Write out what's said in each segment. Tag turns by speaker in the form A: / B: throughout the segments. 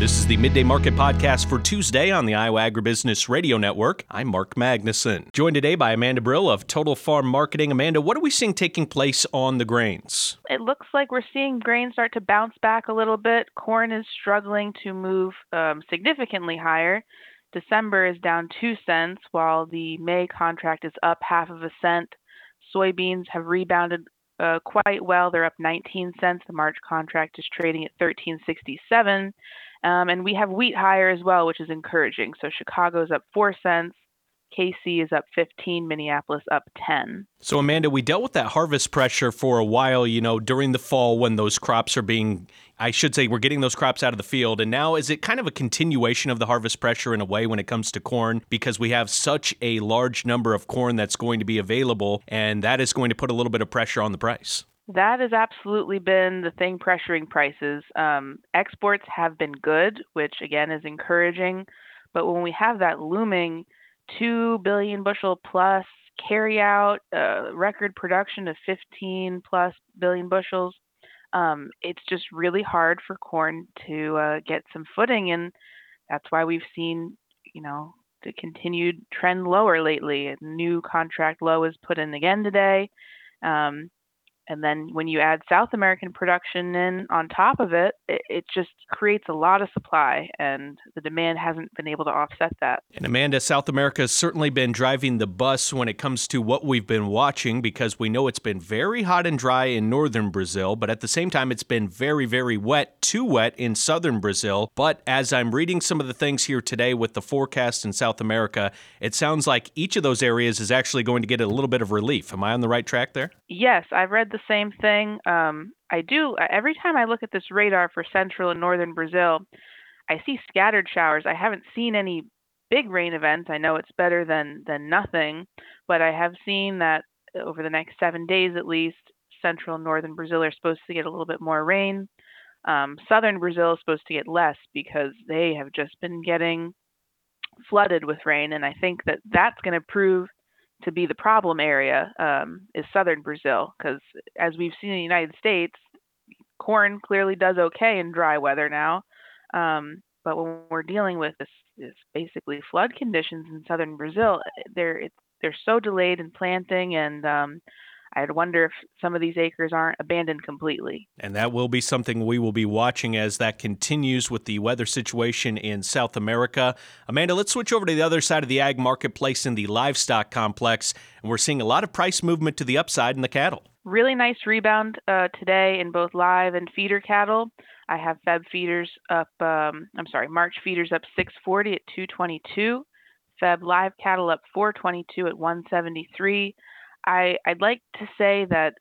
A: This is the Midday Market Podcast for Tuesday on the Iowa Agribusiness Radio Network. I'm Mark Magnuson. Joined today by Amanda Brill of Total Farm Marketing. Amanda, what are we seeing taking place on the grains?
B: It looks like we're seeing grain start to bounce back a little bit. Corn is struggling to move um, significantly higher. December is down two cents, while the May contract is up half of a cent. Soybeans have rebounded uh, quite well. They're up 19 cents. The March contract is trading at 13.67. Um, and we have wheat higher as well, which is encouraging. So Chicago's up 4 cents. KC is up 15, Minneapolis up 10.
A: So, Amanda, we dealt with that harvest pressure for a while, you know, during the fall when those crops are being, I should say, we're getting those crops out of the field. And now is it kind of a continuation of the harvest pressure in a way when it comes to corn because we have such a large number of corn that's going to be available and that is going to put a little bit of pressure on the price?
B: That has absolutely been the thing pressuring prices. Um, exports have been good, which again is encouraging. But when we have that looming 2 billion bushel plus carryout, uh, record production of 15 plus billion bushels, um, it's just really hard for corn to uh, get some footing. And that's why we've seen, you know, the continued trend lower lately. A new contract low is put in again today. Um, and then when you add South American production in on top of it, it, it, just creates a lot of supply, and the demand hasn't been able to offset that.
A: And Amanda, South America has certainly been driving the bus when it comes to what we've been watching because we know it's been very hot and dry in northern Brazil, but at the same time, it's been very, very wet, too wet in southern Brazil. But as I'm reading some of the things here today with the forecast in South America, it sounds like each of those areas is actually going to get a little bit of relief. Am I on the right track there?
B: Yes, I've read the same thing. Um, I do every time I look at this radar for central and northern Brazil, I see scattered showers. I haven't seen any big rain events. I know it's better than than nothing, but I have seen that over the next seven days at least, central and northern Brazil are supposed to get a little bit more rain. Um, southern Brazil is supposed to get less because they have just been getting flooded with rain, and I think that that's going to prove to be the problem area um, is southern Brazil, because as we've seen in the United States, corn clearly does okay in dry weather now. Um, but when we're dealing with this, this basically flood conditions in southern Brazil, they're they're so delayed in planting, and um, I'd wonder if some of these acres aren't abandoned completely.
A: And that will be something we will be watching as that continues with the weather situation in South America. Amanda, let's switch over to the other side of the ag marketplace in the livestock complex. And we're seeing a lot of price movement to the upside in the cattle.
B: Really nice rebound uh, today in both live and feeder cattle. I have Feb feeders up, um, I'm sorry, March feeders up 640 at 222. Feb live cattle up 422 at 173. I I'd like to say that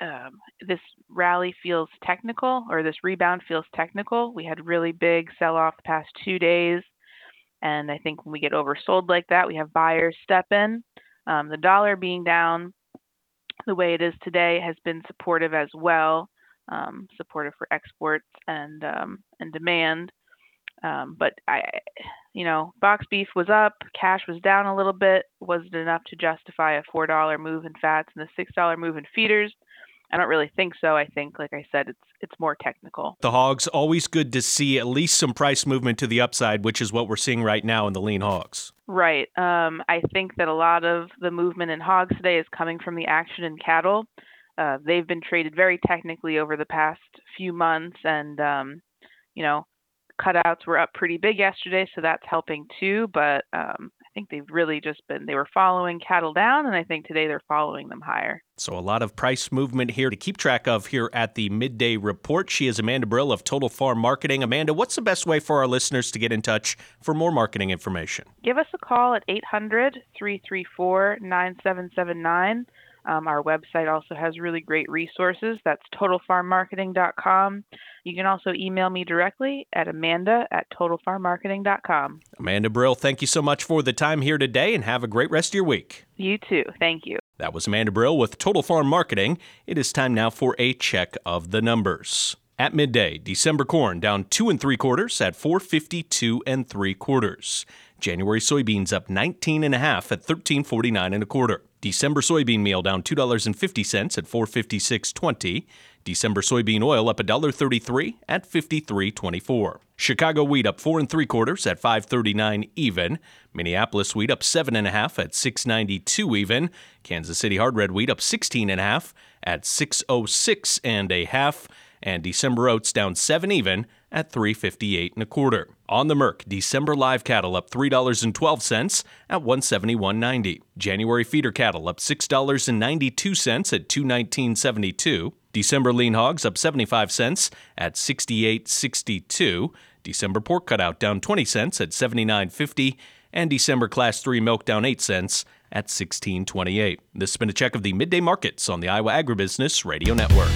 B: um, this rally feels technical, or this rebound feels technical. We had really big sell off the past two days, and I think when we get oversold like that, we have buyers step in. Um, the dollar being down the way it is today has been supportive as well, um, supportive for exports and um, and demand. Um, but I, you know, box beef was up, cash was down a little bit. Was it enough to justify a four dollar move in fats and a six dollar move in feeders? I don't really think so. I think, like I said, it's it's more technical.
A: The hogs always good to see at least some price movement to the upside, which is what we're seeing right now in the lean hogs.
B: Right. Um, I think that a lot of the movement in hogs today is coming from the action in cattle. Uh, they've been traded very technically over the past few months, and um, you know, cutouts were up pretty big yesterday, so that's helping too. But um, I think they've really just been, they were following cattle down, and I think today they're following them higher.
A: So a lot of price movement here to keep track of here at the midday report. She is Amanda Brill of Total Farm Marketing. Amanda, what's the best way for our listeners to get in touch for more marketing information?
B: Give us a call at 800 334 9779. Um, our website also has really great resources. That's totalfarmmarketing.com. You can also email me directly at amanda at totalfarmmarketing.com.
A: Amanda Brill, thank you so much for the time here today and have a great rest of your week.
B: You too. Thank you.
A: That was Amanda Brill with Total Farm Marketing. It is time now for a check of the numbers. At midday, December corn down two and three quarters at 452 and three quarters. January soybeans up 19 and a half at 1349 and a quarter. December soybean meal down $2.50 at 456.20. December soybean oil up $1.33 at 53.24. Chicago wheat up four and three quarters at 5.39 even. Minneapolis wheat up seven and a half at 6.92 even. Kansas City hard red wheat up 16 and a half at 6.06 and a half. And December oats down seven even at 358 and a quarter. On the Merc, December live cattle up $3.12 at 171.90. January feeder cattle up $6.92 at 219.72. December lean hogs up 75 cents at 68.62. December pork cutout down 20 cents at 79.50 and December class 3 milk down 8 cents at 16.28. This has been a check of the midday markets on the Iowa Agribusiness Radio Network.